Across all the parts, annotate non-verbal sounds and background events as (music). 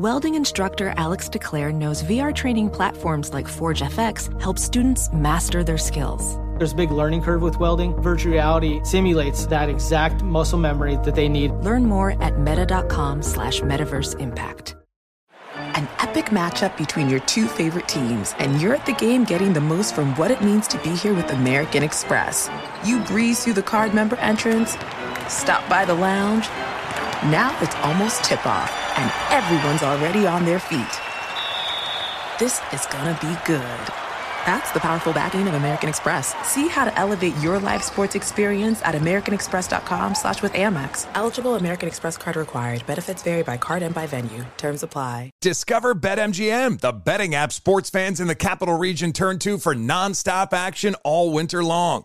Welding instructor Alex DeClaire knows VR training platforms like Forge FX help students master their skills. There's a big learning curve with welding. Virtual reality simulates that exact muscle memory that they need. Learn more at meta.com slash metaverse impact. An epic matchup between your two favorite teams, and you're at the game getting the most from what it means to be here with American Express. You breeze through the card member entrance, stop by the lounge. Now it's almost tip off, and everyone's already on their feet. This is gonna be good. That's the powerful backing of American Express. See how to elevate your live sports experience at americanexpress.com slash with Amex. Eligible American Express card required. Benefits vary by card and by venue. Terms apply. Discover BetMGM, the betting app sports fans in the capital region turn to for nonstop action all winter long.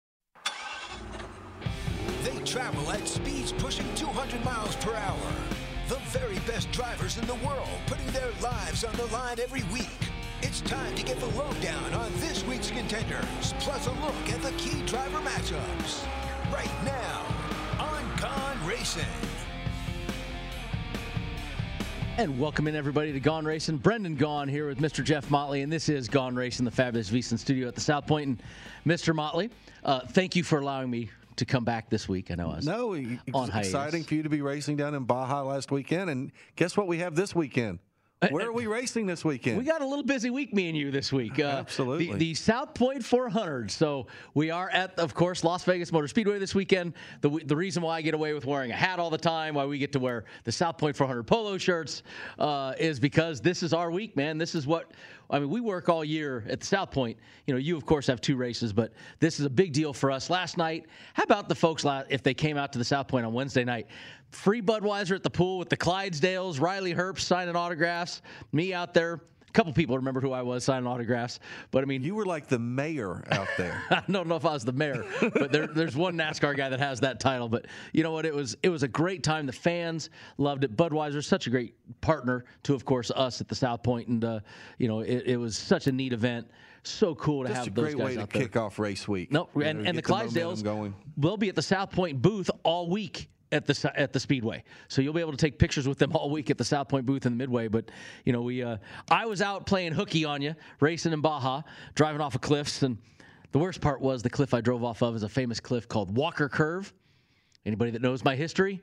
Best drivers in the world putting their lives on the line every week. It's time to get the lowdown on this week's contenders, plus a look at the key driver matchups. Right now on Gone Racing. And welcome in everybody to Gone Racing. Brendan Gaughan here with Mr. Jeff Motley, and this is Gone Racing, the fabulous VSiN studio at the South Point. And Mr. Motley, uh, thank you for allowing me to come back this week. I know I was no, it's on hiatus. exciting for you to be racing down in Baja last weekend, and guess what we have this weekend? Where are we racing this weekend? We got a little busy week, me and you, this week. Uh, Absolutely. The, the, South Point 400. So we are at, of course, Las Vegas Motor Speedway this weekend. The, the reason why I get away with wearing a hat all the time, why we get to wear the South Point 400 polo shirts, uh, is because this is our week, man. This is what I mean, we work all year at the South Point. You know, you of course have two races, but this is a big deal for us. Last night, how about the folks if they came out to the South Point on Wednesday night? Free Budweiser at the pool with the Clydesdales, Riley Herbst signing autographs, me out there. A couple people remember who I was signing autographs, but I mean, you were like the mayor out there. (laughs) I don't know if I was the mayor, but there, there's one NASCAR guy that has that title. But you know what? It was it was a great time. The fans loved it. Budweiser, such a great partner to, of course, us at the South Point, and uh, you know, it, it was such a neat event so cool to Just have a those great way to kick off race week. No, you and, and the get Clydesdales going. will be at the South Point booth all week at the at the Speedway. So you'll be able to take pictures with them all week at the South Point booth in the Midway. But you know, we uh, I was out playing hooky on you, racing in Baja, driving off of cliffs, and the worst part was the cliff I drove off of is a famous cliff called Walker Curve. Anybody that knows my history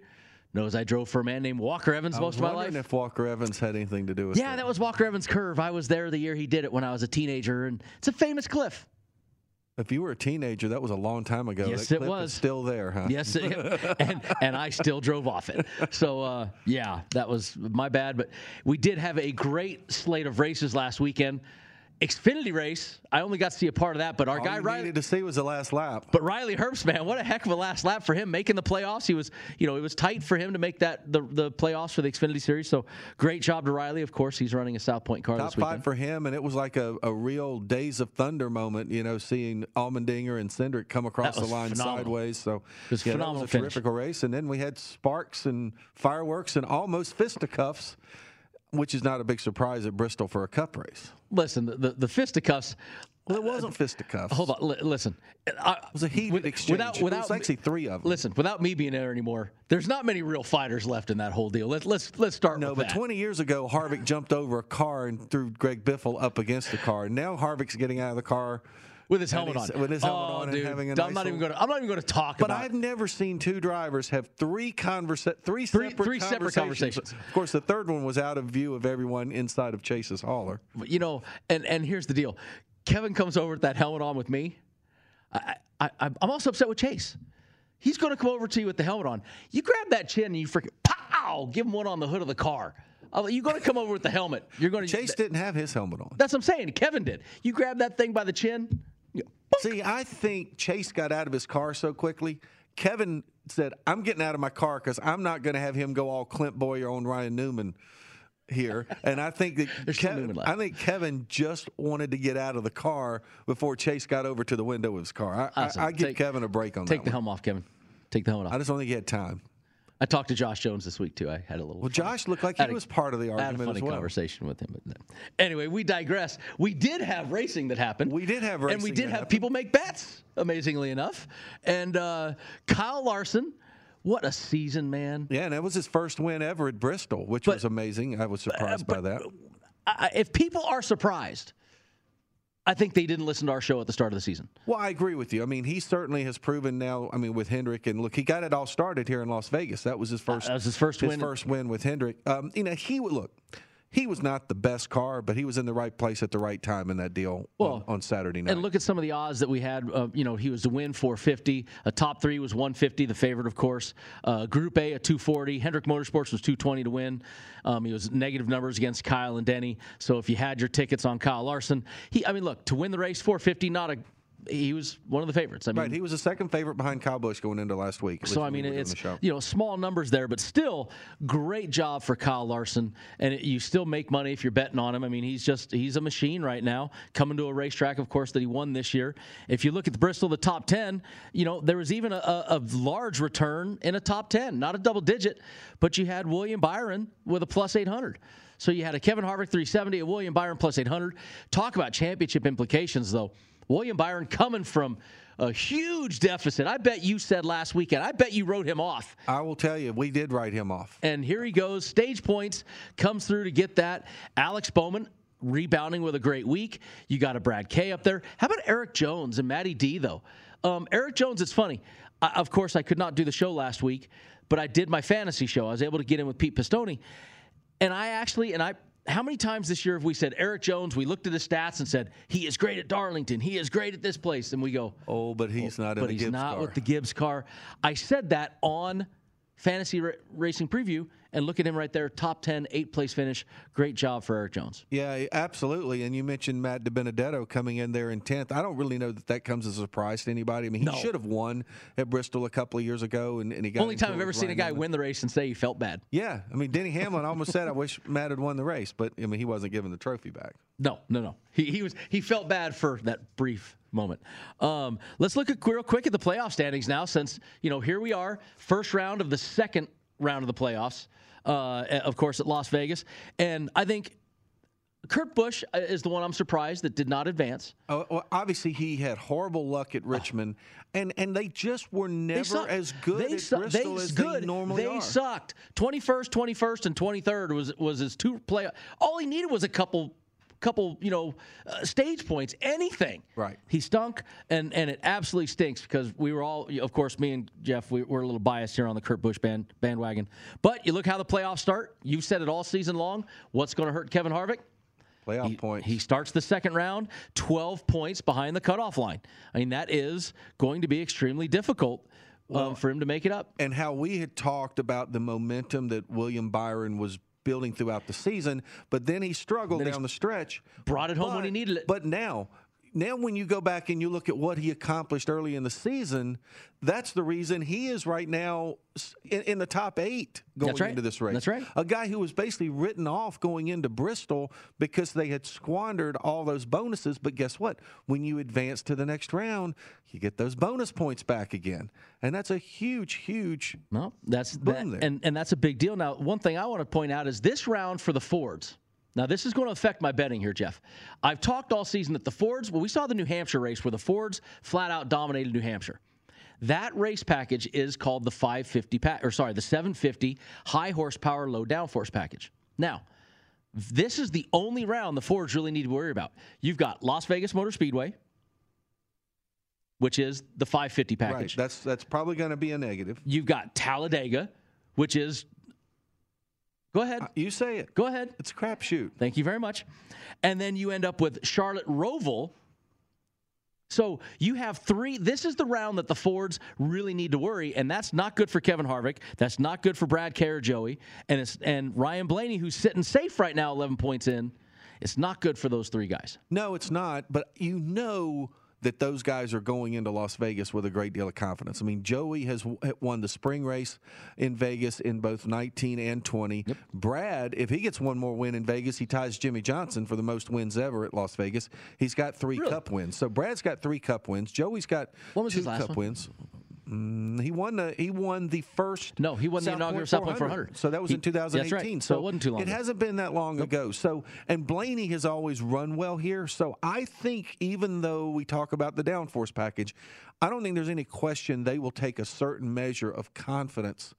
knows I drove for a man named Walker Evans most of my life. if Walker Evans had anything to do with Yeah, that was Walker Evans Curve. I was there the year he did it when I was a teenager, and it's a famous cliff. If you were a teenager, that was a long time ago. Yes, that it clip was. Is still there, huh? Yes, it- (laughs) and and I still drove off it. So uh, yeah, that was my bad. But we did have a great slate of races last weekend. Xfinity race. I only got to see a part of that, but our All guy Riley. needed to see was the last lap. But Riley Herbst, man, what a heck of a last lap for him, making the playoffs. He was, you know, it was tight for him to make that the, the playoffs for the Xfinity Series. So great job to Riley. Of course, he's running a South Point car Top this weekend. five for him, and it was like a, a real Days of Thunder moment, you know, seeing Allmendinger and Cindric come across the line phenomenal. sideways. So It was yeah, phenomenal was a finish. terrific race. And then we had sparks and fireworks and almost fisticuffs, which is not a big surprise at Bristol for a cup race. Listen, the the, the fisticuffs. Well, it wasn't uh, fisticuffs. Hold on, li- listen. I, It was a heated with- exchange. Without, without was actually three of them. Listen, without me being there anymore, there's not many real fighters left in that whole deal. Let's let's let's start No, with but that. 20 years ago, Harvick jumped over a car and threw Greg Biffle up against the car. Now Harvick's getting out of the car with his helmet on. With his helmet oh, on dude, and having a I'm nice not even going to. I'm not even going to talk about it. But. I've never seen two drivers have three conversa- three Three- separate three separate conversations. Of course, the third one was out of view of everyone inside of Chase's hauler. you know, and and here's the deal. Kevin comes over with that helmet on with me. I, I, I- I'm also upset with Chase. He's going to come over to you with the helmet on. You grab that chin and you freaking pow, give him one on the hood of the car. You're going to come over with the helmet. You're going to Chase didn't have his helmet on. That's what I'm saying. Kevin did. You grab that thing by the chin. See, I think Chase got out of his car so quickly. Kevin said, "I'm getting out of my car because I'm not going to have him go all Clint Bowyer on Ryan Newman here." And I think that (laughs) There's still Kev- Newman left. I think Kevin just wanted to get out of the car before Chase got over to the window of his car. I, Listen, I, I give take- Kevin a break on Take that. Take the helmet off, Kevin. Take the helmet off. I just don't think he had time. I talked to Josh Jones this week too. I had a little. Well, fun- Josh looked like he a- was part of the I had a argument funny as well. conversation with him. But no. Anyway, we digress. We did have racing that happened. We did have and we did have happened. people make bets. Amazingly enough, and uh, Kyle Larson, what a season, man! Yeah, and that was his first win ever at Bristol, which But- was amazing. I was surprised by that. I- if people are surprised, I think they didn't listen to our show at the start of the season. Well, I agree with you. I mean, he certainly has proven now. I mean, with Hendrick and look, he got it all started here in Las Vegas. That was his first. that was his first his win. first win with Hendrick. Um, you know, he would look. He was not the best car, but he was in the right place at the right time in that deal on, on Saturday night. And look at some of the odds that we had. Uh, you know, he was to win 450. A top three was 150, the favorite, of course. Uh, Group A at 240. Hendrick Motorsports was 220 to win. Um, he was negative numbers against Kyle and Denny. So if you had your tickets on Kyle Larson, he, I mean, look, to win the race 450, not a, he was one of the favorites. I mean, right, he was the second favorite behind Kyle Busch going into last week. so I mean, it's you know small numbers there, but still great job for Kyle Larson, and it, you still make money if you're betting on him. I mean, he's just he's a machine right now. Coming to a racetrack, of course, that he won this year. If you look at the Bristol, the top ten, you know there was even a, a, large return in a top ten, not a double digit, but you had William Byron with a plus 800. So you had a Kevin Harvick 370, a William Byron plus 800. Talk about championship implications, though. William Byron coming from a huge deficit. I bet you said last weekend. I bet you wrote him off. I will tell you, we did write him off. And here he goes. Stage points comes through to get that. Alex Bowman rebounding with a great week. You got a Brad K up there. How about Erik Jones and Matty D though? Um, Erik Jones, it's funny. I, of course, I could not do the show last week, but I did my fantasy show. I was able to get in with Pete Pistone, and I actually and I. How many times this year have we said Erik Jones? We looked at his stats and said he is great at Darlington. He is great at this place, and we go, Oh, but he's oh, not in but the he's Gibbs not car. with the Gibbs car. I said that on Fantasy Ra- Racing Preview, and look at him right there, top 10, eight place finish. Great job for Erik Jones. Yeah, absolutely. And you mentioned Matt DiBenedetto coming in there in 10th. I don't really know that that comes as a surprise to anybody. I mean, he No. should have won at Bristol a couple of years ago, and, and he got Only time I've ever seen a guy win the race and say he felt bad. Yeah, I mean, Denny (laughs) Hamlin almost said, "I wish Matt had won the race," but I mean, he wasn't given the trophy back. No, no, no. He, he was he felt bad for that brief moment. Um, let's look at real quick at the playoff standings now, since you know here we are, first round of the second round of the playoffs, uh, of course at Las Vegas, and I think Kurt Busch uh, is the one I'm surprised that did not advance. Oh, well, obviously, he had horrible luck at Richmond, and and they just were never as good They at su- Bristol they as good. they normally They are. sucked. 21st, 21st, and 23rd was was his two play. All he needed was a couple couple, you know, uh, stage points, anything. Right. He stunk, and and it absolutely stinks because we were all, of course, me and Jeff, we, we're a little biased here on the Kurt Busch band bandwagon. But you look how the playoffs start. You've said it all season long. What's going to hurt Kevin Harvick? Playoff He, points. he starts the second round 12 points behind the cutoff line. I mean, that is going to be extremely difficult um, for him to make it up. and how we had talked about the momentum that William Byron was building throughout the season, but then he struggled down the stretch. brought it home when he needed it. But now, now when you go back and you look at what he accomplished early in the season, that's the reason he is right now in, in the top eight going right. into this race. That's right. A guy who was basically written off going into Bristol because they had squandered all those bonuses. But guess what? When you advance to the next round, you get those bonus points back again, and that's a huge, huge No, that's Boom that, there. and and that's a big deal. Now, one thing I want to point out is this round for the Fords. Now, this is going to affect my betting here, Jeff. I've talked all season that the Fords. Well, we saw the New Hampshire race where the Fords flat out dominated New Hampshire. That race package is called the 550 pack, or sorry, the 750 high horsepower, low downforce package. Now, this is the only round the Fords really need to worry about. You've got Las Vegas Motor Speedway, which is the 550 package. Right. That's that's probably going to be a negative. You've got Talladega, which is. Go ahead. Uh, you say it. Go ahead. It's a crapshoot. Thank you very much. And then you end up with Charlotte Roval, So you have three. This is the round that the Fords really need to worry, and that's not good for Kevin Harvick. That's not good for Brad Kerr, Joey, and it's and Ryan Blaney, who's sitting safe right now, 11 points in. It's not good for those three guys. No, it's not. But you know that those guys are going into Las Vegas with a great deal of confidence. I mean, Joey has won the spring race in Vegas in both 19 and 20. Yep. Brad, if he gets one more win in Vegas, he ties Jimmie Johnson for the most wins ever at Las Vegas. He's got three really? Cup wins. So Brad's got three Cup wins. Joey's got two Cup one? wins. Mm, he won the he won the first. No, he won the inaugural South Point 400. So that was he, in 2018. Right. So, so, it wasn't too long. It ago. hasn't been that long nope. ago. So and Blaney has always run well here. So I think even though we talk about the downforce package, I don't think there's any question they will take a certain measure of confidence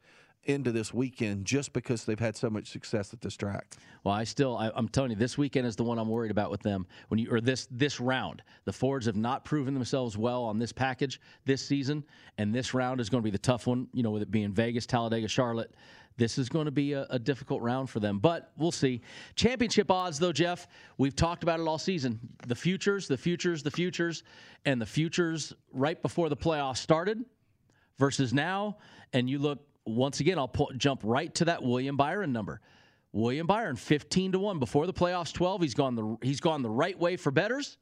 into this weekend just because they've had so much success at this track. Well, I still, I, am telling you, this weekend is the one I'm worried about with them. When you or this this round, the Fords have not proven themselves well on this package this season, and this round is going to be the tough one. You know, with it being Vegas, Talladega, Charlotte. This is going to be a, a difficult round for them, but we'll see. Championship odds, though, Jeff, we've talked about it all season. The futures, the futures, the futures, and the futures right before the playoffs started versus now. And you look once again, I'll po- jump right to that William Byron number. William Byron, 15 to 1 before the playoffs 12. He's gone the he's gone the right way for bettors.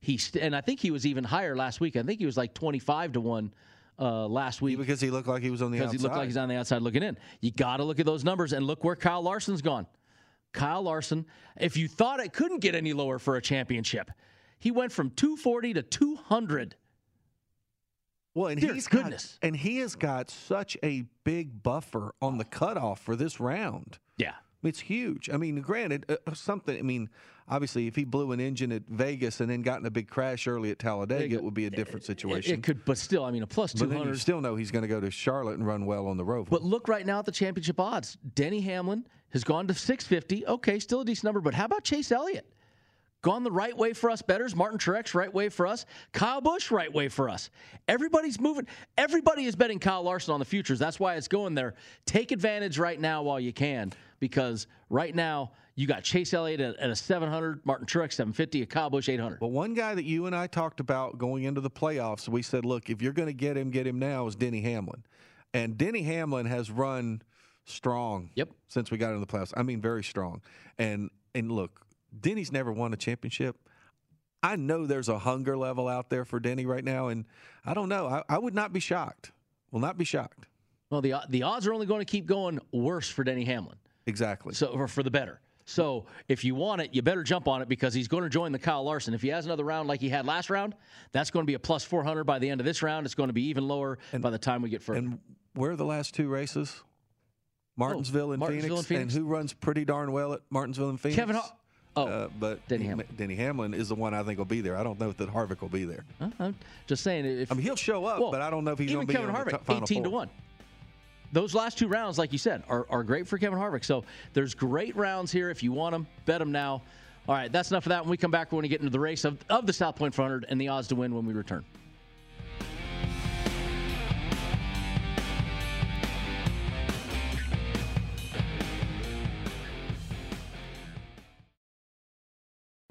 He's and I think he was even higher last week. I think he was like 25 to 1 uh, last week because he looked like he was on the because outside. he looked like he's on the outside looking in. You got to look at those numbers and look where Kyle Larson's gone. Kyle Larson, if you thought it couldn't get any lower for a championship, he went from 240 to 200 well, and Dear he's goodness. got and he has got such a big buffer on the cutoff for this round. Yeah. It's huge. I mean, granted, uh, uh, something. I mean, obviously, if he blew an engine at Vegas and then got in a big crash early at Talladega, it would be a different situation. It, it could, but still, I mean, a plus two hundred. You still know he's going to go to Charlotte and run well on the Roval. But look right now at the championship odds. Denny Hamlin has gone to six fifty. Okay, still a decent number. But how about Chase Elliott? Gone the right way for us bettors. Martin Truex, right way for us. Kyle Busch, right way for us. Everybody's moving. Everybody is betting Kyle Larson on the futures. That's why it's going there. Take advantage right now while you can, because right now you got Chase Elliott at, at a 700, Martin Truex 750, a Kyle Busch 800. But one guy that you and I talked about going into the playoffs, we said, look, if you're going to get him, get him now, is Denny Hamlin. And Denny Hamlin has run strong yep. since we got into the playoffs. I mean, very strong. And and look, Denny's never won a championship. I know there's a hunger level out there for Denny right now, and I don't know. I, I would not be shocked. Will not be shocked. Well, the the odds are only going to keep going worse for Denny Hamlin. Exactly. So for, for the better. So if you want it, you better jump on it because he's going to join the Kyle Larson. If he has another round like he had last round, that's going to be a plus 400 by the end of this round. It's going to be even lower and, by the time we get further. And where are the last two races? Oh, Martinsville, oh, and, Martinsville Phoenix, and Phoenix. And who runs pretty darn well at Martinsville and Phoenix? Kevin. Oh, uh, but Denny Hamlin. Denny Hamlin is the one I think will be there. I don't know that Harvick will be there. Uh, I'm just saying. If, I mean, he'll show up, well, but I don't know if he's going to be Kevin Harvick, final 18 four. to one. Those last two rounds, like you said, are, are great for Kevin Harvick. So there's great rounds here. If you want them, bet them now. All right, that's enough of that. When we come back, we're going to get into the race of, of the South Point 400 and the odds to win when we return.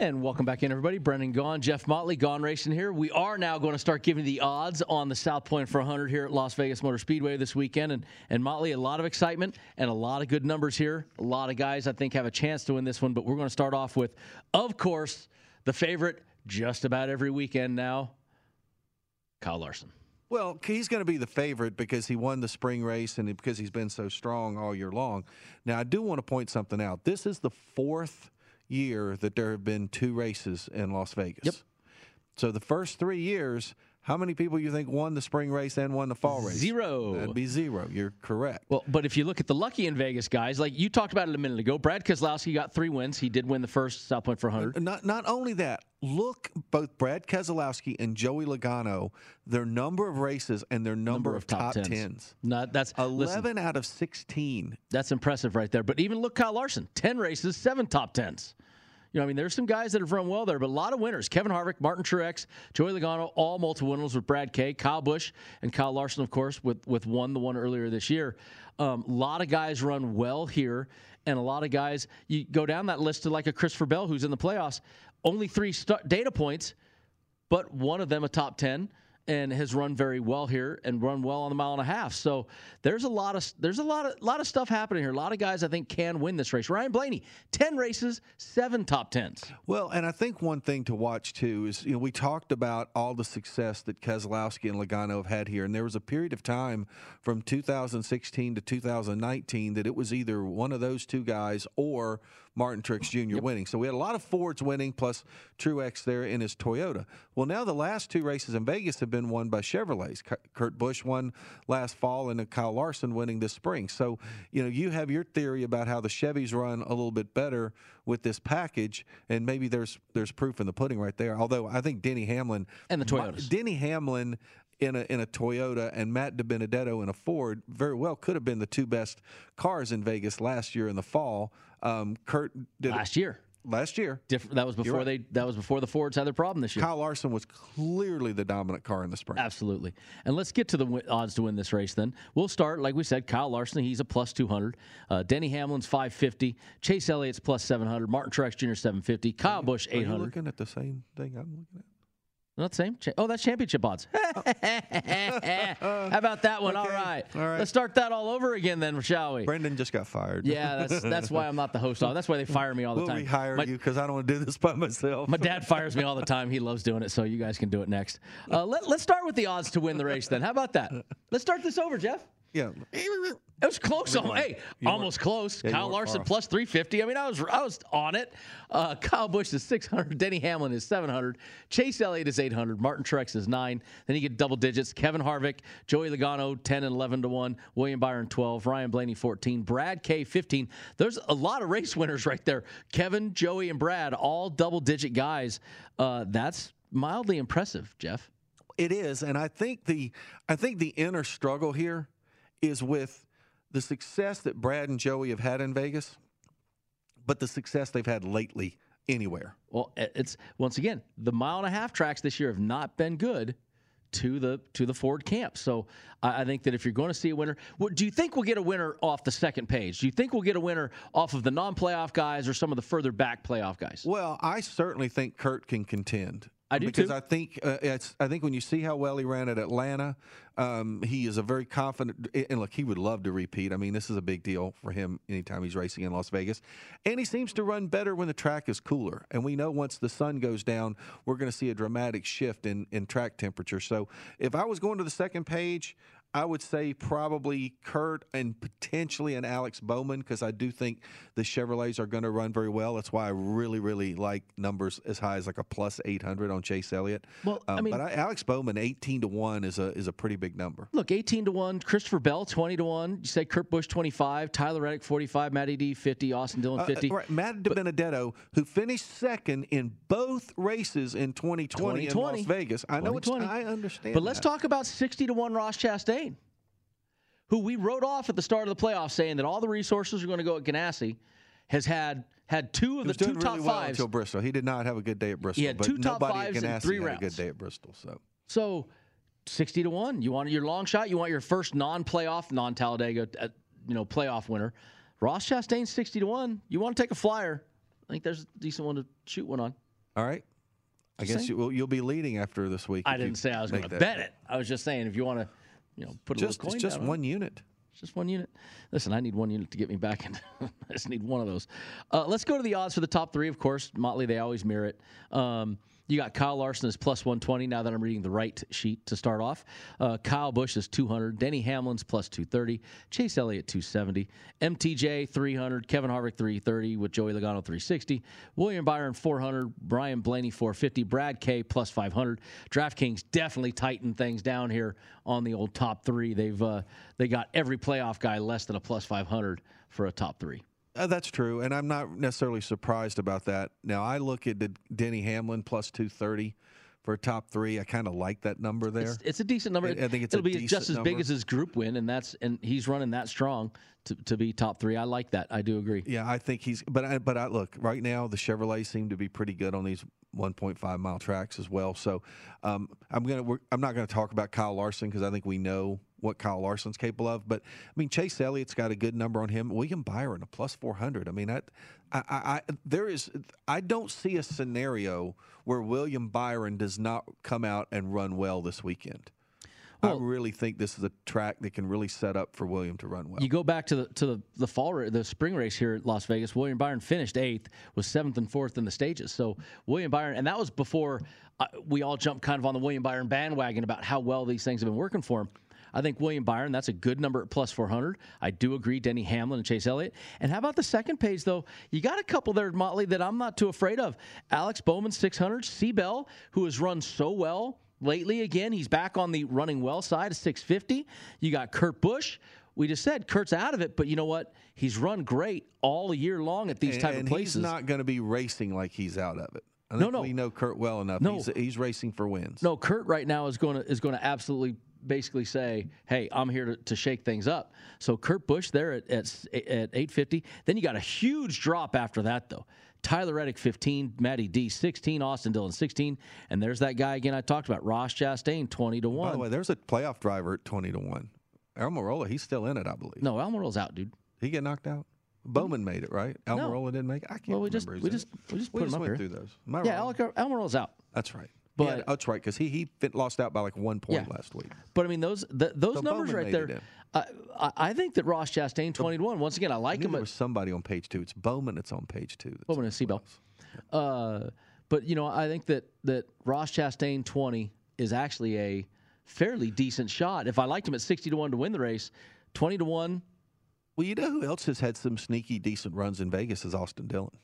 And welcome back in, everybody. Brendan Gaughan, Jeff Motley, Gone Racing here. We are now going to start giving the odds on the South Point 400 here at Las Vegas Motor Speedway this weekend. And, and Motley, a lot of excitement and a lot of good numbers here. A lot of guys, I think, have a chance to win this one. But we're going to start off with, of course, the favorite just about every weekend now, Kyle Larson. Well, he's going to be the favorite because he won the spring race and because he's been so strong all year long. Now, I do want to point something out. This is the fourth year that there have been two races in Las Vegas. Yep. So the first three years, how many people you think won the spring race and won the fall race? Zero. That'd be zero. You're correct. Well, but if you look at the lucky in Vegas guys, like you talked about it a minute ago, Brad Keselowski got three wins. He did win the first South Point 400. Not not only that, look both Brad Keselowski and Joey Logano, their number of races and their number, of, top, tens. tens. Not that's listen, Eleven out of sixteen. That's impressive right there. But even look, Kyle Larson, 10 races, seven top tens. You know, I mean, there's some guys that have run well there, but a lot of winners. Kevin Harvick, Martin Truex, Joey Logano, all multiple winners with Brad Kay, Kyle Busch, and Kyle Larson, of course, with with one the one earlier this year. Um, a lot of guys run well here, and a lot of guys. You go down that list to like a Christopher Bell, who's in the playoffs, only three st- data points, but one of them a top ten and has run very well here and run well on the mile and a half. So there's a lot of there's a lot of lot of stuff happening here. A lot of guys I think can win this race. Ryan Blaney, ten races, seven top tens. Well, and I think one thing to watch too is you know we talked about all the success that Keselowski and Logano have had here, and there was a period of time from 2016 to 2019 that it was either one of those two guys or Martin Truex Jr. winning. So we had a lot of Fords winning, plus Truex there in his Toyota. Well, now the last two races in Vegas have been won by Chevrolets. Kurt Busch won last fall, and Kyle Larson winning this spring. So you know you have your theory about how the Chevys run a little bit better with this package, and maybe there's there's proof in the pudding right there. Although I think Denny Hamlin and the Toyotas, Denny Hamlin in a in a Toyota and Matt DiBenedetto in a Ford very well could have been the two best cars in Vegas last year in the fall. Um, Kurt did last year. Last year, that was before right. they. That was before the Fords had their problem this year. Kyle Larson was clearly the dominant car in the spring. Absolutely. And let's get to the win- odds to win this race then. We'll start, like we said, Kyle Larson, he's a plus 200. Uh, Denny Hamlin's 550. Chase Elliott's plus 700. Martin Truex Jr. 750. Kyle Busch 800. looking at the same thing I'm looking at? Not the same. Cha- Oh, that's championship odds. (laughs) How about that one? All Okay. right. All right. Let's start that all over again then, shall we? Brendan just got fired. Yeah, that's that's why I'm not the host. of That's why they fire me all the we'll time. rehire My- you because I don't want to do this by myself. My dad fires me all the time. He loves doing it, so you guys can do it next. Uh, let, let's start with the odds to win the race then. How about that? Let's start this over, Jeff. yeah. It was close. Hey, You almost close. Yeah, Kyle Larson plus 350. I mean, I was I was on it. Uh, Kyle Busch is 600. Denny Hamlin is 700. Chase Elliott is 800. Martin Truex is 9. Then you get double digits. Kevin Harvick, Joey Logano 10 and 11 to 1. William Byron 12. Ryan Blaney 14. Brad K 15. There's a lot of race winners right there. Kevin, Joey, and Brad, all double digit guys. Uh, that's mildly impressive, Jeff. It is, and I think the I think the inner struggle here is with the success that Brad and Joey have had in Vegas, but the success they've had lately anywhere. Well, it's once again the mile and a half tracks this year have not been good to the to the Ford camp. So I, I think that if you're going to see a winner, what, do you think we'll get a winner off the second page? Do you think we'll get a winner off of the non-playoff guys or some of the further back playoff guys? Well, I certainly think Kurt can contend. I do because too. I think uh, it's. I think when you see how well he ran at Atlanta, um, he is a very confident. And look, he would love to repeat. I mean, this is a big deal for him anytime he's racing in Las Vegas, and he seems to run better when the track is cooler. And we know once the sun goes down, we're going to see a dramatic shift in in track temperature. So if I was going to the second page. I would say probably Kurt and potentially an Alex Bowman because I do think the Chevrolets are going to run very well. That's why I really, really like numbers as high as like a plus 800 on Chase Elliott. Well, I Um, mean- but I, Alex Bowman 18 to one is a is a pretty big number. Look, 18 to 1. Christopher Bell, 20 to 1. You say Kurt Busch, 25. Tyler Reddick, 45. Matty D, 50. Austin Dillon, Uh, 50. uh, right, Matt DiBenedetto, who finished second in both races in 2020, in Las Vegas. I know it's. I understand. But let's talk about 60 to 1 Ross Chastain, who we wrote off at the start of the playoffs saying that all the resources are going to go at Ganassi, has had had two He of was the two doing top really well fives. until Bristol. He did not have a good day at Bristol. He had but two top nobody fives at Ganassi three had a good day at Bristol. So So 60 to 1. You want your long shot, you want your first non-playoff, non-Talladega uh, you know, playoff winner. Ross Chastain 60 to 1. You want to take a flyer. I think there's a decent one to shoot one on. all right. I guess saying. you, you'll be leading after this week. I didn't say I was going to bet it. I was just saying if you want to, you know, put a little coin it's just down it. one unit. It's just one unit. Listen, I need one unit to get me back in. (laughs) I just need one of those. Uh, let's go to the odds for the top three. Of course, Motley, they always mirror it. Um, you got Kyle Larson is plus 120 now that I'm reading the right sheet to start off. Uh, Kyle Busch is 200. Denny Hamlin's plus 230. Chase Elliott 270. MTJ 300. Kevin Harvick 330 with Joey Logano 360. William Byron 400. Brian Blaney 450. Brad K plus 500. DraftKings definitely tightened things down here on the old top three. They've uh, they got every playoff guy less than a plus 500 for a top three. Uh, that's true, and I'm not necessarily surprised about that. Now I look at Denny Hamlin plus 230 for a top three. I kind of like that number there. It's, it's a decent number. I- I think it's It'll be just as big as his group win, and that's and he's running that strong to, to be top three. I like that. I do agree. Yeah, I think he's. But I, but I look right now. The Chevrolet seem to be pretty good on these 1.5 mile tracks as well. So um, I'm gonna. We're, I'm not gonna talk about Kyle Larson because I think we know what Kyle Larson's capable of. But I mean, Chase Elliott's got a good number on him. William Byron a plus 400. I mean. I, I, I there is. I don't see a scenario where William Byron does not come out and run well this weekend. I really think this is a track that can really set up for William to run well. You go back to the to the, the fall the spring race here at Las Vegas. William Byron finished eighth, was seventh and fourth in the stages. So William Byron, and that was before uh, we all jumped kind of on the William Byron bandwagon about how well these things have been working for him. I think William Byron, that's a good number at plus 400. I do agree, Denny Hamlin and Chase Elliott. And how about the second page, though? You got a couple there, Motley, that I'm not too afraid of. Alex Bowman, 600. C. Bell, who has run so well lately again. He's back on the running well side of 650. You got Kurt Busch. We just said Kurt's out of it, but you know what? He's run great all year long at these and, type of places. he's not going to be racing like he's out of it. I No, no. we know Kurt well enough. No. He's, he's racing for wins. No, Kurt right now is going to is going to absolutely basically say, "Hey, I'm here to, to shake things up." So Kurt Busch there at, at at 850. Then you got a huge drop after that though. Tyler Reddick 15, Matty D 16, Austin Dillon 16, and there's that guy again I talked about, Ross Chastain 20 to one. By the way, there's a playoff driver at 20 to 1. Almirola, he's still in it, I believe. no, Almirola's out, dude. He get knocked out? Mm-hmm. Bowman made it, right? Almirola didn't make it? I can't Well, we just- we just- we just we put him just up went here. through those. Yeah, wrong? Alec- Almirola's out. That's right. But- yeah, that's right, because he, he lost out by like one point Yeah. last week. But I mean those th- those So numbers Bowman right there. in. I, I I think that Ross Chastain twenty one. Once again, I I like knew him. there was somebody on page two. It's Bowman that's on page two. that's Bowman and the C. Bell. Uh, but you know, I think that that Ross Chastain 20 is actually a fairly decent shot. If I liked him at 60 to one to win the race, 20 to one, Well, you know who else has had some sneaky, decent runs in Vegas is Austin Dillon.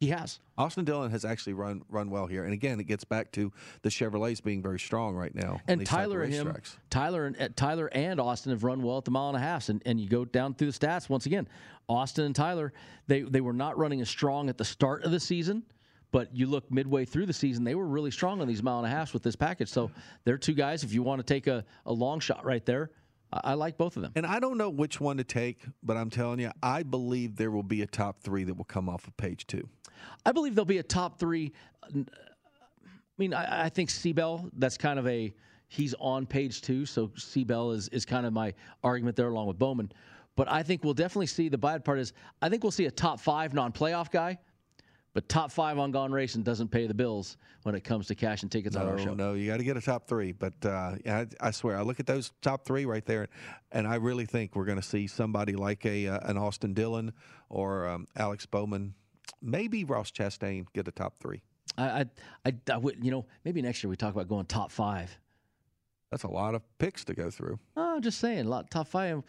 He has. Austin Dillon has actually run run well here, and again, it gets back to the Chevrolets being very strong right now. And these type of Tyler and him. Tyler and uh, Tyler and Austin have run well at the mile and a half. And, and you go down through the stats once again. Austin and Tyler, they they were not running as strong at the start of the season, but you look midway through the season, they were really strong on these mile and a halfs with this package. So they're two guys. If you want to take a, a long shot right there, I like both of them. And I don't know which one to take, but I'm telling you, I believe there will be a top three that will come off of page two. I believe there'll be a top three. I mean, I, I think C. Bell, that's kind of a he's on page two, so C. Bell is is kind of my argument there along with Bowman. But I think we'll definitely see the bad part is I think we'll see a top five non-playoff guy, But top five on Gone Racing doesn't pay the bills when it comes to cash and tickets no, on our show. No, you got to get a top three. But uh, I, I, swear, I look at those top three right there, and I really think we're going to see somebody like a uh, an Austin Dillon or um, Alex Bowman, maybe Ross Chastain get a top three. I, I, I, would, you know, maybe next year we talk about going top five. That's a lot of picks to go through. Oh, I'm just saying, a lot top five.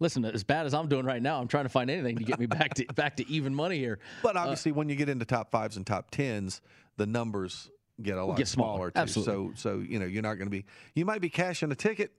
Listen, as bad as I'm doing right now, I'm trying to find anything to get me back to (laughs) back to even money here. But uh, obviously, uh, when you get into top fives and top tens, the numbers get a lot get smaller, smaller too. Absolutely. So, so you know, you're not going to be. You might be cashing a ticket.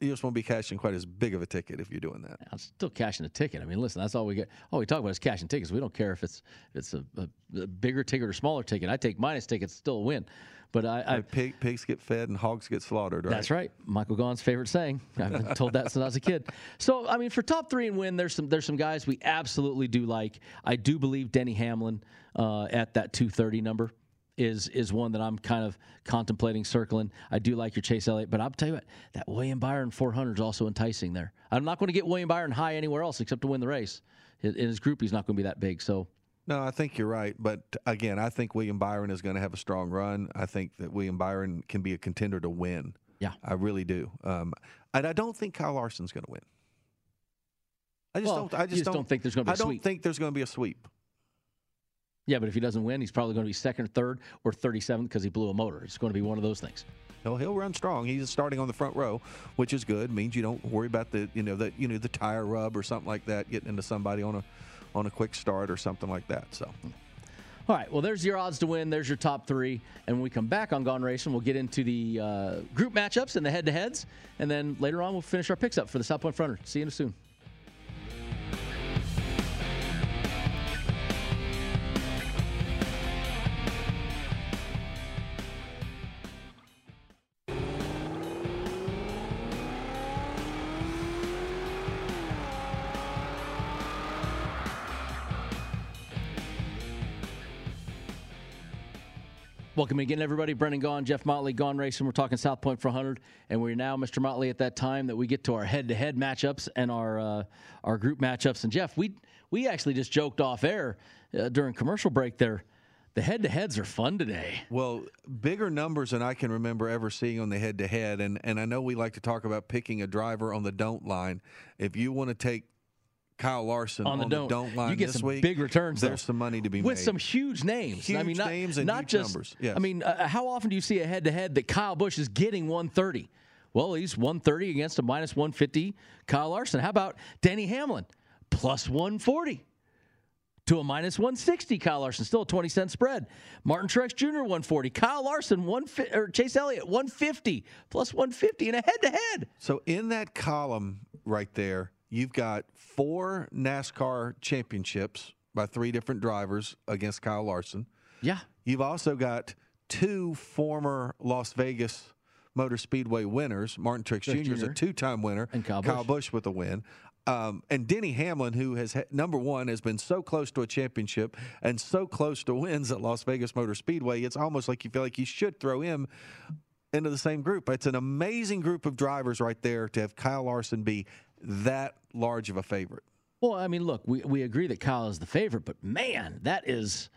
You just won't be cashing quite as big of a ticket if you're doing that. I'm still cashing a ticket. I mean, listen, that's all we get. All we talk about is cashing tickets. We don't care if it's it's a, a, a bigger ticket or smaller ticket. I take minus tickets, still a win. But I, I Pig, pigs get fed and hogs get slaughtered. Right? That's right. Michael Gaughan's favorite saying. I've been told that since I was a kid. So I mean, for top three and win, there's some there's some guys we absolutely do like. I do believe Denny Hamlin uh, at that 230 number is is one that I'm kind of contemplating circling. I do like your Chase Elliott, but I'll tell you what, that William Byron 400 is also enticing there. I'm not going to get William Byron high anywhere else except to win the race. In his group, he's not going to be that big. So no, I think you're right. But again, I think William Byron is going to have a strong run. I think that William Byron can be a contender to win. Yeah. I really do. Um, and I don't think Kyle Larson's going to win. I just well, don't. I just, just don't, don't, think there's going to be. I don't sweep. think there's going to be a sweep. Yeah, but if he doesn't win, he's probably going to be second third or 37th because he blew a motor. It's going to be one of those things. He'll, he'll run strong. He's starting on the front row, which is good. Means you don't worry about the you know the you know the tire rub or something like that getting into somebody on a on a quick start or something like that. So. All right, well, there's your odds to win. There's your top three. And when we come back on Gone Racing, we'll get into the uh, group matchups and the head to heads. And then later on, we'll finish our picks up for the South Point 400. See you soon. Welcome again, everybody. Brendan Gaughan, Jeff Motley, Gone Racing. We're talking South Point 400, and we're now, Mr. Motley, at that time that we get to our head-to-head matchups and our uh, our group matchups. And Jeff, we we actually just joked off air uh, during commercial break there. The head-to-heads are fun today. Well, bigger numbers than I can remember ever seeing on the head-to-head, and and I know we like to talk about picking a driver on the don't line. If you want to take Kyle Larson on the, on don't. the don't line you get this some week, big returns. There's though, some money to be made. with made. some huge names. Huge I mean, not, names and not huge just. numbers. Yes. I mean, uh, how often do you see a head-to-head that Kyle Busch is getting 130? Well, he's 130 against a minus 150 Kyle Larson. How about Denny Hamlin plus 140? To a minus 160, Kyle Larson, still a 20 cent spread. Martin Truex Jr. 140, Kyle Larson one or Chase Elliott 150 plus 150 in a head to head. So in that column right there, you've got four NASCAR championships by three different drivers against Kyle Larson. Yeah. You've also got two former Las Vegas Motor Speedway winners. Martin Truex Jr. is a two-time winner, and Kyle, Kyle Busch with a win. Um, and Denny Hamlin, who has number one, has been so close to a championship and so close to wins at Las Vegas Motor Speedway. It's almost like you feel like you should throw him into the same group. It's an amazing group of drivers right there to have Kyle Larson be that large of a favorite. Well, I mean, look, we, we agree that Kyle is the favorite, but man, that is,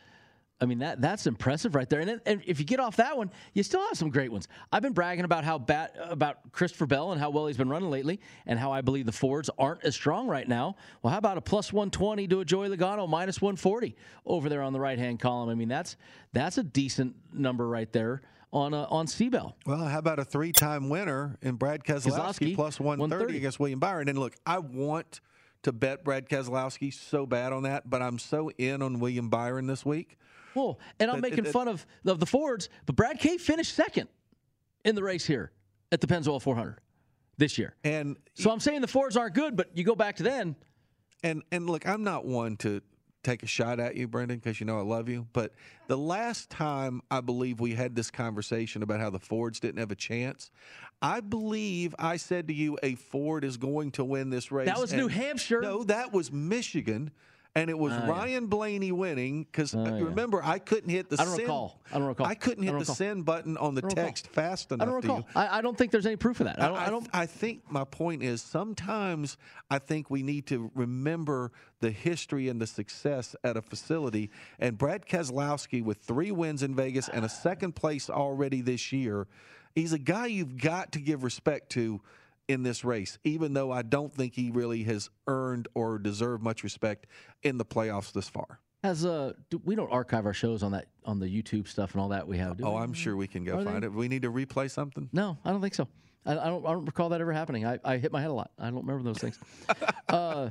I mean, that that's impressive right there. And, and if you get off that one, you still have some great ones. I've been bragging about how bad about Christopher Bell and how well he's been running lately, and how I believe the Fords aren't as strong right now. Well, how about a plus 120 to a Joey Logano minus 140 over there on the right hand column? I mean, that's that's a decent number right there on uh, on C. Bell. Well, how about a three-time winner in Brad Keselowski, Keselowski plus 130, 130 against William Byron? And look, I want to bet Brad Keselowski so bad on that, but I'm so in on William Byron this week. Well, and I'm That- making fun of, of the Fords, but Brad K finished second in the race here at the Pennzoil 400 this year. And So I'm saying the Fords aren't good, but you go back to then. and and look, I'm not one to take a shot at you, Brendan, because you know I love you. But the last time I believe we had this conversation about how the Fords didn't have a chance, I believe I said to you a Ford is going to win this race. That was New Hampshire. No, that was Michigan. And it was oh, Ryan Blaney winning because uh, Oh, yeah. remember I couldn't hit the I don't send, recall. I don't recall. I couldn't hit don't the recall. send button on the don't recall. text fast I enough don't to recall. I, I don't think there's any proof of that. I don't. I, I, don't. I think my point is sometimes I think we need to remember the history and the success at a facility. And Brad Keselowski, with three wins in Vegas and a second place already this year, he's a guy you've got to give respect to in this race, even though I don't think he really has earned or deserved much respect in the playoffs this far. As uh, do, we don't archive our shows on that on the YouTube stuff and all that we have. Do Oh, we? I'm sure we can go Are find they- it. We need to replay something. No, I don't think so. I, I don't. I don't recall that ever happening. I, I hit my head a lot. I don't remember those things. (laughs) uh,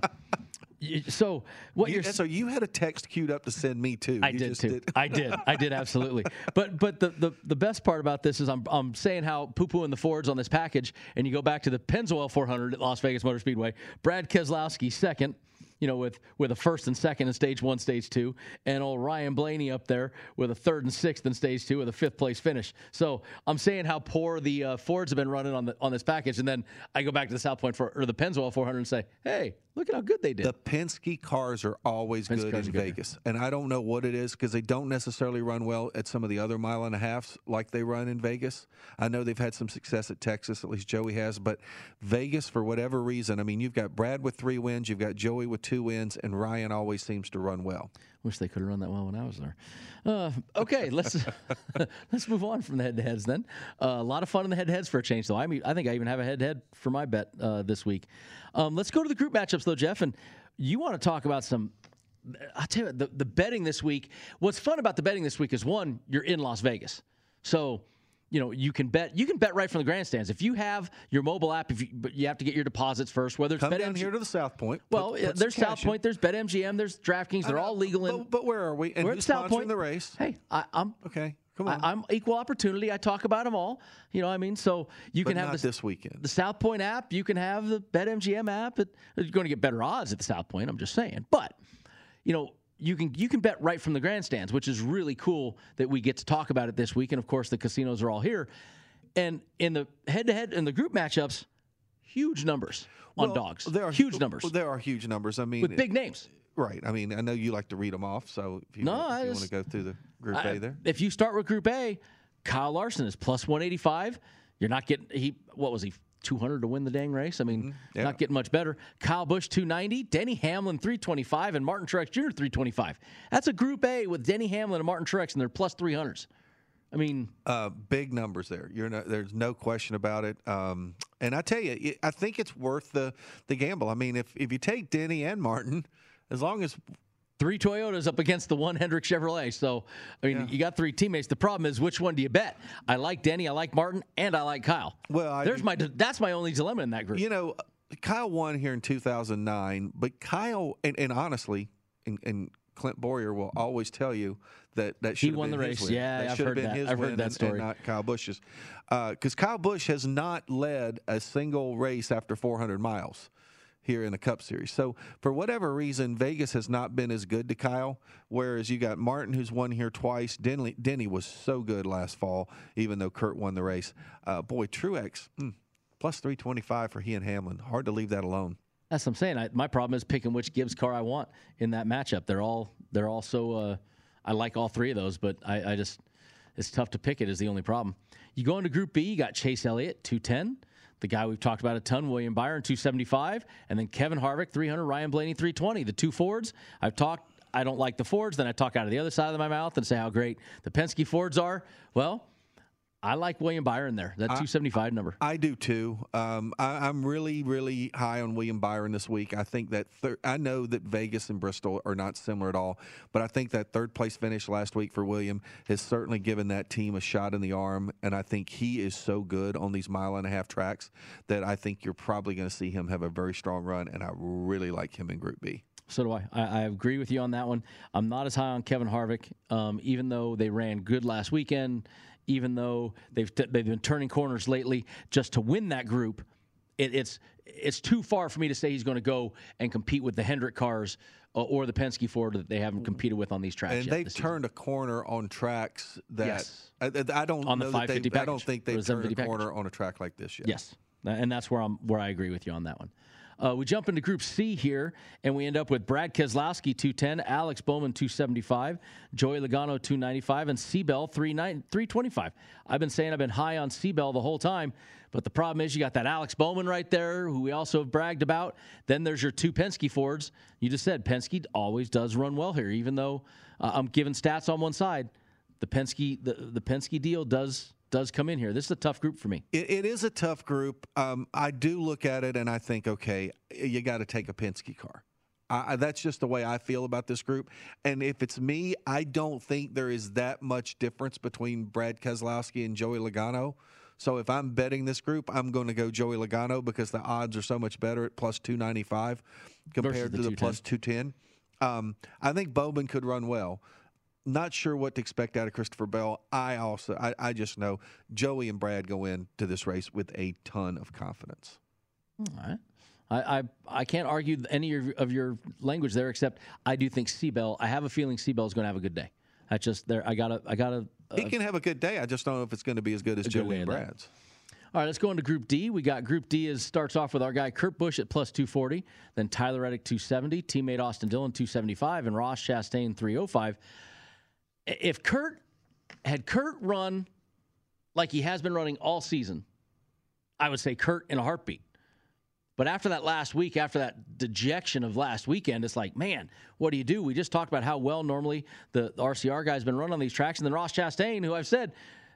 so what You- you're so you had a text queued up to send me too. I You did just too. I did. I did absolutely. (laughs) But but the, the the best part about this is I'm I'm saying how poo pooing the Fords on this package, and you go back to the Pennzoil 400 at Las Vegas Motor Speedway. Brad Keselowski second. You know, with with a first and second in stage one, stage two, and old Ryan Blaney up there with a third and sixth in stage two with a fifth place finish. So I'm saying how poor the uh, Fords have been running on the on this package, and then I go back to the South Point for or the Pennzoil 400 and say, hey, look at how good they did. The Penske cars are always Penske good in good. Vegas, and I don't know what it is because they don't necessarily run well at some of the other mile and a halfs like they run in Vegas. I know they've had some success at Texas, at least Joey has, but Vegas, for whatever reason, I mean, you've got Brad with three wins, you've got Joey with two wins, and Ryan always seems to run well. Wish they could have run that well when I was there. Uh, okay, let's (laughs) let's move on from the head-to-heads then. Uh, a lot of fun in the head-to-heads for a change, though. I mean, I think I even have a head-to-head for my bet uh, this week. Um, let's go to the group matchups, though, Jeff. And you want to talk about some? I'll tell you the, the betting this week. What's fun about the betting this week is one, you're in Las Vegas, so you know you can bet. You can bet right from the grandstands if you have your mobile app. If you, but you have to get your deposits first. Whether it's Come Bet down here to the South Point. well, put some there's South in. Point, there's BetMGM, there's DraftKings. They're know, all legal. in, But, but where are we? And we're who's at South Point. the race? Hey, I, I'm Okay, come I, on. I'm equal opportunity. I talk about them all. You know, what I mean, so you but can have not the, this weekend. the South Point app. You can have the BetMGM app. It, you're going to get better odds at the South Point. I'm just saying, but you know. You can you can bet right from the grandstands, which is really cool that we get to talk about it this week. And of course, the casinos are all here. And in the head-to-head and the group matchups, huge numbers on Well, dogs. There are huge numbers There are huge numbers. I mean, with big names. Right. I mean, I know you like to read them off. So if you, No, want, if you want to go through the Group I- A there. If you start with Group A, Kyle Larson is plus 185. You're not getting he. What was he? 200 to win the dang race. I mean, Mm-hmm. yeah. not getting much better. Kyle Busch 290, Denny Hamlin 325, and Martin Truex Jr. 325. That's a Group A with Denny Hamlin and Martin Truex, and they're plus 300s. I mean, Uh, big numbers there. You're no, there's no question about it. Um, and I tell you, it- I think it's worth the the gamble. I mean, if if you take Denny and Martin, as long as three Toyotas up against the one Hendrick Chevrolet. So, I mean, you got three teammates. The problem is, which one do you bet? I like Denny, I like Martin, and I like Kyle. Well, I there's my that's my only dilemma in that group. you know, Kyle won here in 2009, but Kyle and, and honestly, and, and Clint Bowyer will always tell you that that should have won been the race. Yeah, that I've should have heard been that. his I've heard that story. and not Kyle Busch's. Because uh, Kyle Busch has not led a single race after 400 miles here in the Cup Series. So for whatever reason, Vegas has not been as good to Kyle. Whereas you got Martin, who's won here twice. Denny, Denny was so good last fall, even though Kurt won the race. Uh, boy, Truex mm, plus 325 for he and Hamlin. Hard to leave that alone. That's what I'm saying. I, my problem is picking which Gibbs car I want in that matchup. They're all they're all so. Uh, I like all three of those, but I, I just it's tough to pick it. Is the only problem. You go into Group B. You got Chase Elliott, two ten. The guy we've talked about a ton, William Byron, two seventy five, and then Kevin Harvick, three hundred. Ryan Blaney, three twenty. The two Fords. I've talked. I don't like the Fords. Then I talk out of the other side of my mouth and say how great the Penske Fords are. Well, I like William Byron there. That two seventy five number. I do too. Um, I, I'm really, really high on William Byron this week. I think that thir- I know that Vegas and Bristol are not similar at all, but I think that third place finish last week for William has certainly given that team a shot in the arm. And I think he is so good on these mile and a half tracks that I think you're probably going to see him have a very strong run. And I really like him in Group B. So do I. I. I agree with you on that one. I'm not as high on Kevin Harvick, um, even though they ran good last weekend. Even though they've t- they've been turning corners lately, just to win that group, it, it's it's too far for me to say he's going to go and compete with the Hendrick cars uh, or the Penske Ford that they haven't competed with on these tracks. And yet they've this season. turned a corner on tracks that Yes. I, I don't On the know that they. I don't think they've the turned a 750 package. corner on a track like this yet. Yes, and that's where I'm where I agree with you on that one. Uh, we jump into Group C here, and we end up with Brad Keselowski 210, Alex Bowman 275, Joey Logano 295, and C. Bell 325. I've been saying I've been high on C. Bell the whole time, but the problem is you got that Alex Bowman right there, who we also have bragged about. Then there's your two Penske Fords. You just said Penske always does run well here, even though uh, I'm giving stats on one side. The Penske the, the Penske deal does does come in here. This is a tough group for me. it, it is a tough group. Um, I do look at it and I think, okay, you got to take a Penske car. I, that's just the way I feel about this group. And if it's me, I don't think there is that much difference between Brad Keselowski and Joey Logano. So if I'm betting this group, I'm going to go Joey Logano because the odds are so much better at plus 295 compared the to the 210. plus 210. Um, I think Bowman could run well. Not sure what to expect out of Christopher Bell. I also, I, I just know Joey and Brad go into this race with a ton of confidence. All right. I, I, I can't argue any of your, of your language there, except I do think C. Bell. I have a feeling C. Bell is going to have a good day. That's just there. I gotta. I gotta. Uh, he can have a good day. I just don't know if it's going to be as good as Joey and. Brad's. All right, let's go into Group D. We got Group D is starts off with our guy Kurt Busch at plus 240, then Tyler Reddick 270, teammate Austin Dillon 275, and Ross Chastain 305. If Kurt had Kurt run like he has been running all season, I would say Kurt in a heartbeat. But after that last week, after that dejection of last weekend, it's like, man, what do you do? We just talked about how well normally the, the RCR guy's been running on these tracks, and then Ross Chastain, who I've said,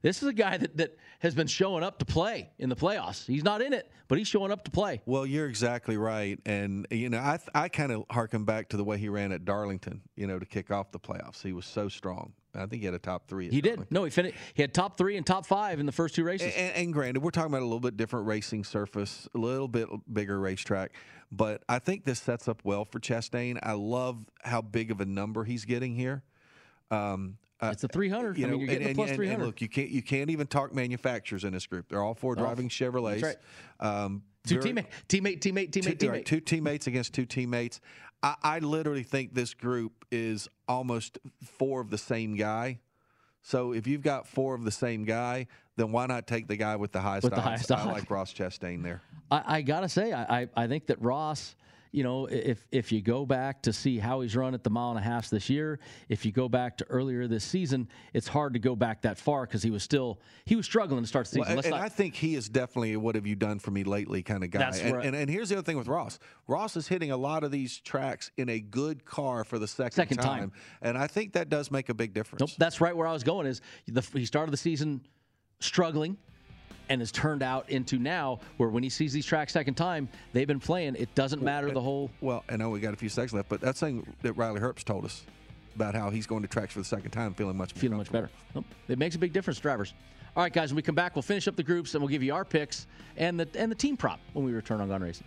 this is a guy that, that has been showing up to play in the playoffs. He's not in it, but he's showing up to play. Well, you're exactly right, and you know, I I kind of harken back to the way he ran at Darlington, you know, to kick off the playoffs. He was so strong. I think he had a top three. He did. No, he finished. He had top three and top five in the first two races. And, and granted, we're talking about a little bit different racing surface, a little bit bigger racetrack, but I think this sets up well for Chastain. I love how big of a number he's getting here. Um, uh, It's a 300. You I know, mean, you're getting and, plus and- and 300. look, you can't you can't even talk manufacturers in this group. They're all four driving Chevrolets. right. Um, two very- teammate, teammate, teammate, teammate, two, teammate. right, two teammates against two teammates. I, I literally think this group is almost four of the same guy. So if you've got four of the same guy, then why not take the guy with the highest With the highest I odds. like Ross Chastain there. I, I gotta say, I, I, I think that Ross, you know, if if you go back to see how he's run at the mile and a half this year, if you go back to earlier this season, it's hard to go back that far because he was still he was struggling to start the season. Well, and not- I think he is definitely a what have you done for me lately kind of guy. That's and, right. and, and here's the other thing with Ross. Ross is hitting a lot of these tracks in a good car for the second, Second time. And I think that does make a big difference. Nope, that's right where I was going. Is the, he started the season struggling, and has turned out into now where when he sees these tracks second time, they've been playing. It doesn't matter the whole. Well, I know we got a few seconds left, but that's thing that Riley Herbst told us about how he's going to tracks for the second time, feeling much feeling much better. It makes a big difference, drivers. All right, guys. When we come back, we'll finish up the groups and we'll give you our picks and the and the team prop when we return on Gone Racing.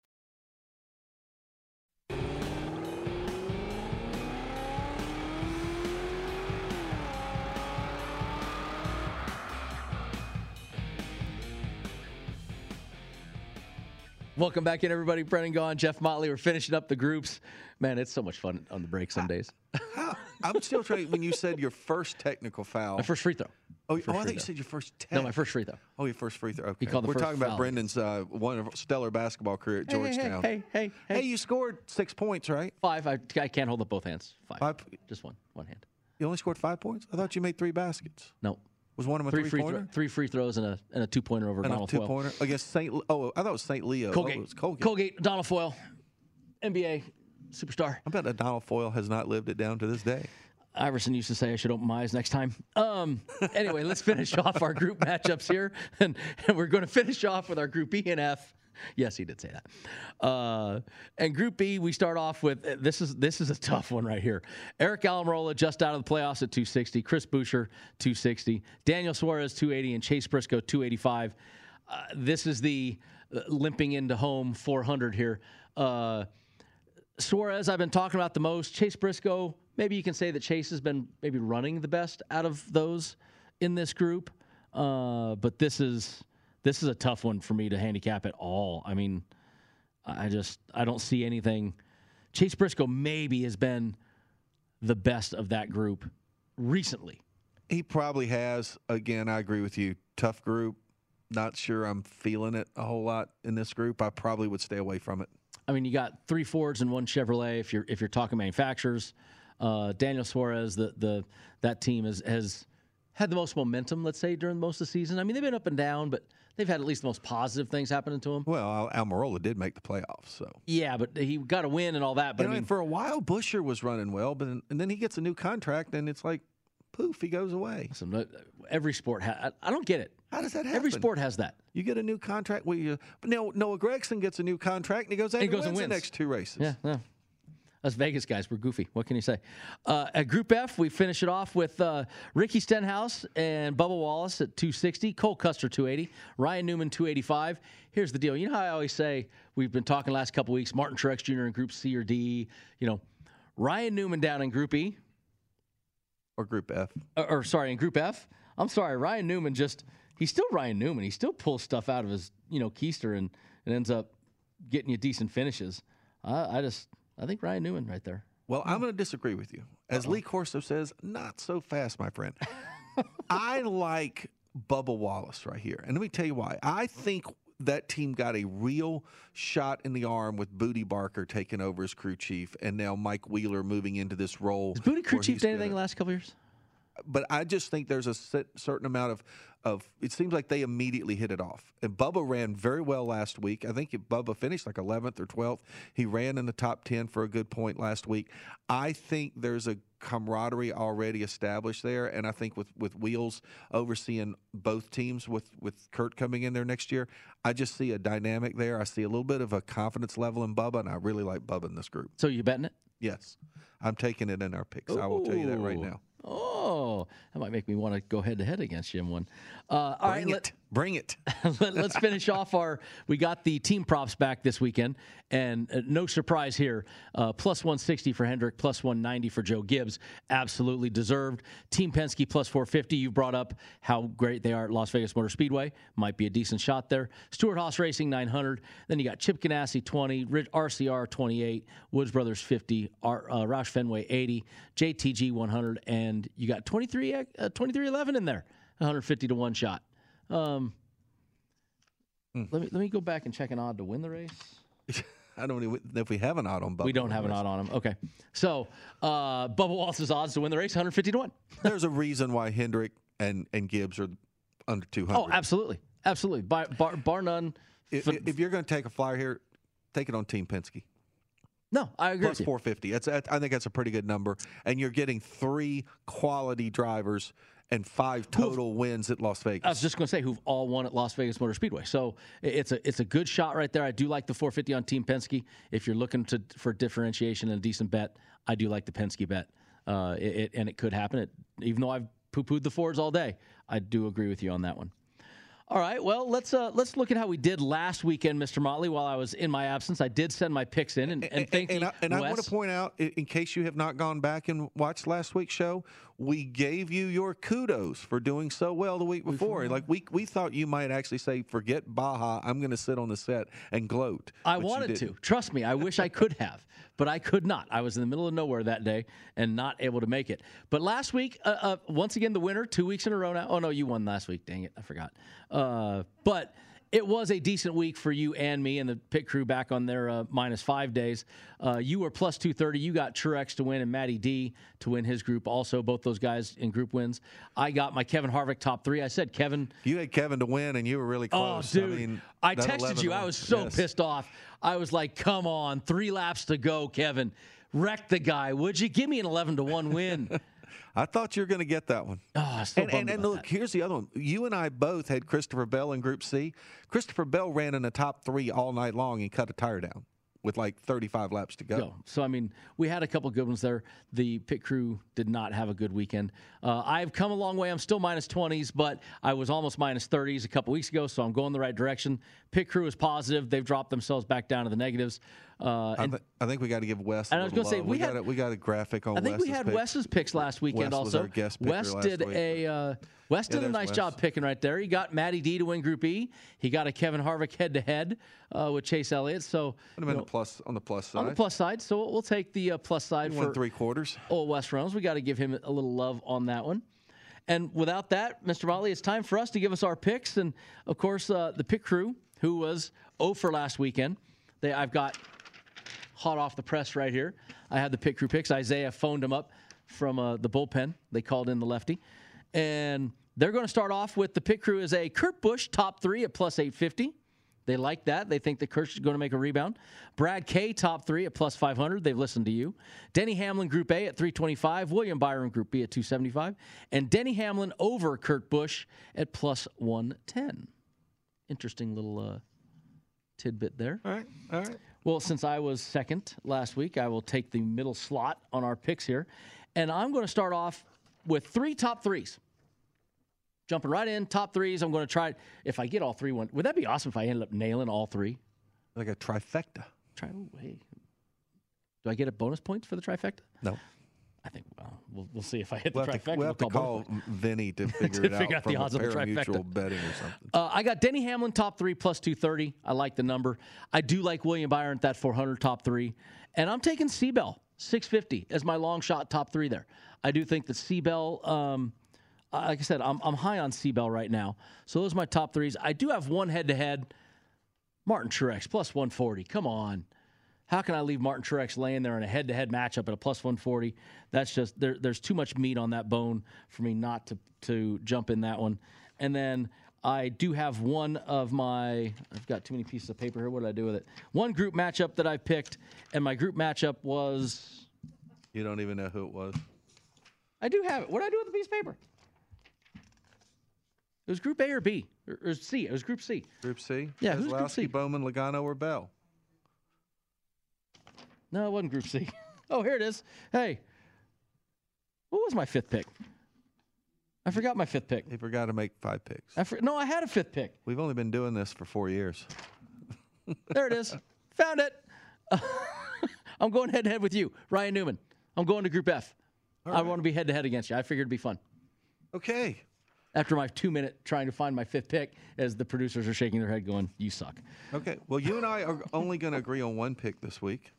Welcome back in, everybody. Brendan Gaughan, Jeff Motley. We're finishing up the groups. Man, it's so much fun on the break some days. I'm still trying. When you said your first technical foul, My first free throw. oh, first oh, I thought you said your first. Tech. No, my first free throw. Oh, your first free throw. Okay. We're talking about foul. Brendan's uh, one stellar basketball career at Hey, hey, hey, Georgetown. hey, hey, hey. you scored six points, right? Five. I, I can't hold up both hands. Five. Five. Just one. One hand. You only scored five points. I thought you made three baskets. No. Was one of them a Three free, three-pointer? thro- three free throws and a and a two pointer over And a Donald Foyle. two-pointer against St. Oh, I thought it was St. Leo. Colgate. Oh, it was Colgate. Colgate. Donald Foyle. NBA superstar. I bet that Donald Foyle has not lived it down to this day. Iverson used to say I should open my eyes next time. Um, anyway, let's finish (laughs) off our group matchups here, and, and we're going to finish off with our Group E and F. Yes, he did say that. Uh, and Group B, we start off with this is this is a tough one right here. Aric Almirola just out of the playoffs at 260. Chris Buescher 260. Daniel Suarez 280 and Chase Briscoe 285. Uh, this is the uh, limping into home 400 here. Uh, Suarez, I've been talking about the most. Chase Briscoe, maybe you can say that Chase has been maybe running the best out of those in this group. Uh, but this is this is a tough one for me to handicap at all. I mean, I just I don't see anything. Chase Briscoe maybe has been the best of that group recently. He probably has. Again, I agree with you. Tough group. Not sure I'm feeling it a whole lot in this group. I probably would stay away from it. I mean, you got three Fords and one Chevrolet. If you're if you're talking manufacturers, uh, Daniel Suarez, the the that team has has had the most momentum. Let's say during most of the season. I mean, they've been up and down, but they've had at least the most positive things happening to them. Well, Al- Almirola did make the playoffs, so. Yeah, but he got a win and all that. But You I mean, for a while, Buescher was running well, but and then he gets a new contract, and it's like, poof, he goes away. listen, every sport. Ha- I, don't get it. How does that happen? Every sport has that. You get a new contract. Where you, but now Noah Gragson gets a new contract, and he goes out And he goes and wins the next two races. Yeah, yeah. Us Vegas guys, we're goofy. What can you say? Uh, at Group F, we finish it off with uh, Ricky Stenhouse and Bubba Wallace at 260, Cole Custer 280, Ryan Newman 285. Here's the deal. You know how I always say we've been talking last couple weeks. Martin Truex Jr. in Group C or D. You know, Ryan Newman down in Group E, Or Group F. or, or sorry, in Group F. I'm sorry, Ryan Newman just he's still Ryan Newman. He still pulls stuff out of his you know keister and, and ends up getting you decent finishes. I, I just I think Ryan Newman right there. Well, I'm going to disagree with you. As Lee Corso says, not so fast, my friend. (laughs) I like Bubba Wallace right here. And let me tell you why. I think that team got a real shot in the arm with Bootie Barker taking over as crew chief and now Mike Wheeler moving into this role. Has Booty crew chief done anything the last couple years? but I just think there's a certain amount of of it seems like they immediately hit it off. And Bubba ran very well last week. I think if Bubba finished like 11th or 12th. He ran in the top 10 for a good point last week. I think there's a camaraderie already established there and I think with with Wheels overseeing both teams with with Kurt coming in there next year, I just see a dynamic there. I see a little bit of a confidence level in Bubba and I really like Bubba in this group. So you betting it? Yes. I'm taking it in our picks. I will tell you that right now. Oh, that might make me want to go head to head against you in one. Uh, all right, Bring let- it. Bring it. (laughs) Let, us finish (laughs) off our. We got the team props back this weekend, and uh, no surprise here. Uh, plus 160 for Hendrick, plus 190 for Joe Gibbs. Absolutely deserved. Team Penske plus 450. You brought up how great they are at Las Vegas Motor Speedway. Might be a decent shot there. Stewart Haas Racing 900. Then you got Chip Ganassi 20, Ri- RCR 28, Woods Brothers 50, R, uh, Roush Fenway 80, JTG 100, and you got 23 uh, 2311 in there. 150 to one shot. Um, Let me let me go back and check an odd to win the race. (laughs) I don't even know if we have an odd on Bubba. We don't have an odd on him. Okay, so uh, Bubba Wallace's odds to win the race 150 to one. (laughs) There's a reason why Hendrick and, and Gibbs are under 200. Oh, absolutely, absolutely, bar bar, bar none. if, if you're going to take a flyer here, take it on Team Penske. No, I agree. Plus with you. 450. That's, I think that's a pretty good number. And you're getting three quality drivers and five total wins at Las Vegas. I was just going to say who've all won at Las Vegas Motor Speedway. So it's a it's a good shot right there. I do like the 450 on Team Penske. If you're looking to for differentiation and a decent bet, I do like the Penske bet. Uh, it, it- and it could happen. It, even though I've poo pooed the Fords all day, I do agree with you on that one. All right, well let's uh, let's look at how we did last weekend, Mr. Motley. While I was in my absence, I did send my picks in, and, and thank and you, I, and I want to point out, in case you have not gone back and watched last week's show, we gave you your kudos for doing so well the week before. Like we we thought you might actually say, "Forget Baja, I'm going to sit on the set and gloat." I wanted to. Trust me, I wish I could have, but I could not. I was in the middle of nowhere that day and not able to make it. But last week, uh, uh, once again, the winner, two weeks in a row now. Oh, no, you won last week. Dang it. I forgot. Uh, but it was a decent week for you and me and the pit crew back on their uh, minus five days. Uh, you were plus 230. You got Truex to win and Matty D to win his group also. Both those guys in group wins. I got my Kevin Harvick top three. I said Kevin You had Kevin to win, and you were really close. Oh, dude. I, mean, I texted you. I was so yes. pissed off. I was like, come on, three laps to go, Kevin. Wreck the guy, would you? Give me an 11 to 1 win. (laughs) I thought you were going to get that one. Oh, so and, and, and look, here's the other one. You and I both had Christopher Bell in Group C. Christopher Bell ran in the top three all night long and cut a tire down with like 35 laps to go. go. So I mean, we had a couple good ones there. The pit crew did not have a good weekend. Uh, I've come a long way. I'm still minus 20s, but I was almost minus 30s a couple weeks ago, so I'm going the right direction. Pit crew is positive. They've dropped themselves back down to the negatives. Uh, I, th- I think we got to give Wes. And I was gonna say, love. we got had- a, we got a graphic on. I think we had pick. Wes's picks last weekend Wes was also. guest Wes did week, a uh, Wes Yeah, did a nice Wes. job picking right there. He got Matty D to win Group E. He got a Kevin Harvick head to head with Chase Elliott. So Would have been plus on the plus side. on the plus side. So we'll take the uh, plus side for three quarters. Oh, Wes Reynolds. We got to give him a little love on that one. And without that, Mr. Motley, it's time for us to give us our picks. And of course, uh, the pick crew, who was 0 for last weekend, they I've got hot off the press right here. I had the pit crew picks. Isaiah phoned them up from uh, the bullpen. They called in the lefty, and they're going to start off with the pit crew as a Kurt Busch top three at plus 850. They like that. They think that Kirsch is going to make a rebound. Brad K, top three at plus 500. They've listened to you. Denny Hamlin, Group A at 325. William Byron, Group B at 275. And Denny Hamlin over Kurt Busch at plus 110. Interesting little uh, tidbit there. All right, all right. Well, since I was second last week, I will take the middle slot on our picks here. And I'm going to start off with three top threes. Jumping right in, top threes. I'm going to try. If I get all three, one would that be awesome if I ended up nailing all three? Like a trifecta. Try. ooh, Hey, do I get a bonus point for the trifecta? No. I think well, we'll, we'll see if I hit We'll the trifecta. to, we'll have to bonus call points. Vinny to (laughs) figure To it figure out out the odds of the trifecta. betting or something. Uh, I got Denny Hamlin top three plus 230. I like the number. I do like William Byron at that 400 top three. And I'm taking C. Bell 650 as my long shot top three there. I do think that C. Bell, um, like I said, I'm, I'm high on Seabell right now. So those are my top threes. I do have one head to head. Martin Truex plus 140. Come on. How can I leave Martin Truex laying there in a head-to-head matchup at a plus 140? That's just there, there's too much meat on that bone for me not to to jump in that one. And then I do have one of my I've got too many pieces of paper here. What did I do with it? One group matchup that I picked, and my group matchup was You don't even know who it was. I do have it. What did I do with the piece of paper? It was Group A or B or, or C. It was Group C. Group C? Yeah, who's Group C? Bowman, Logano, or Bell? No, it wasn't Group C. (laughs) Oh, here it is. Hey, what was my fifth pick? I forgot my fifth pick. He forgot to make five picks. I for, no, I had a fifth pick. We've only been doing this for four years. (laughs) There it is. Found it. (laughs) I'm going head to head with you, Ryan Newman. I'm going to Group F. I want to be head to head against you. I figured it'd be fun. Okay. After my two minute trying to find my fifth pick, as the producers are shaking their head, going, "You suck." Okay. Well, you and I are only going to agree on one pick this week,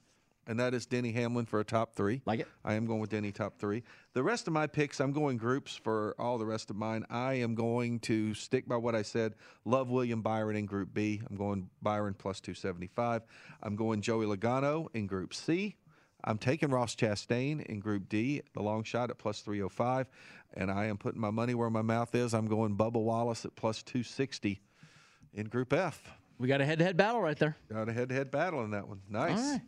and that is Denny Hamlin for a top three. Like it? I am going with Denny top three. The rest of my picks, I'm going groups for all the rest of mine. I am going to stick by what I said. Love William Byron in Group B. I'm going Byron plus 275. I'm going Joey Logano in Group C. I'm taking Ross Chastain in Group D, the long shot at plus 305. And I am putting my money where my mouth is. I'm going Bubba Wallace at plus 260 in Group F. We got a head-to-head battle right there. Got a head-to-head battle in that one. Nice.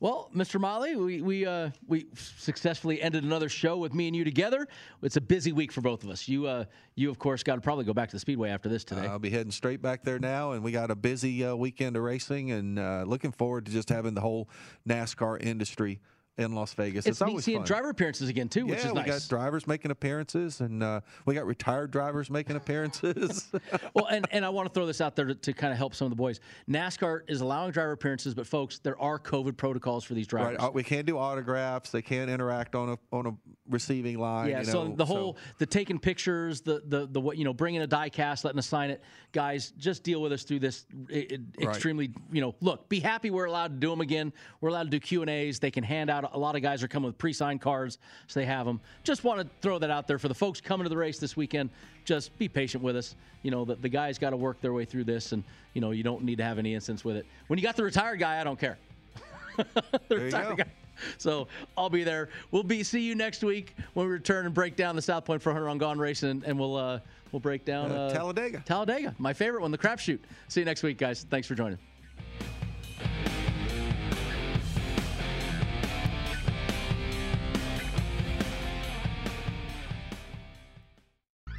Well, Mr. Molly, we we uh, we successfully ended another show with me and you together. It's a busy week for both of us. You uh, you of course got to probably go back to the speedway after this today. I'll be heading straight back there now, and we got a busy uh, weekend of racing, and uh, looking forward to just having the whole NASCAR industry in Las Vegas. it's It's, always seeing fun. driver appearances again too, yeah, which is we nice. got drivers making appearances, and uh, we got retired drivers making appearances. (laughs) well, and, and I want to throw this out there to, to kind of help some of the boys. NASCAR is allowing driver appearances, but folks, there are COVID protocols for these drivers. right, uh, we can't do autographs. They can't interact on a on a receiving line. Yeah, you so the whole the taking pictures, the the the what you know, bringing a die cast, letting us sign it, guys, just deal with us through this i- i- Right. extremely. You know, look, be happy we're allowed to do them again. We're allowed to do Q and A's. They can hand out. A lot of guys are coming with pre-signed cards, so they have them. Just want to throw that out there for the folks coming to the race this weekend. Just be patient with us. You know, the, the guys got to work their way through this, and you know, you don't need to have any instance with it. When you got the retired guy, I don't care. (laughs) the retired guy. So I'll be there. We'll be see you next week when we return and break down the South Point 400 on Gone Racing, and, and we'll uh, we'll break down Uh, Talladega. Talladega, my favorite one, the crapshoot. See you next week, guys. Thanks for joining.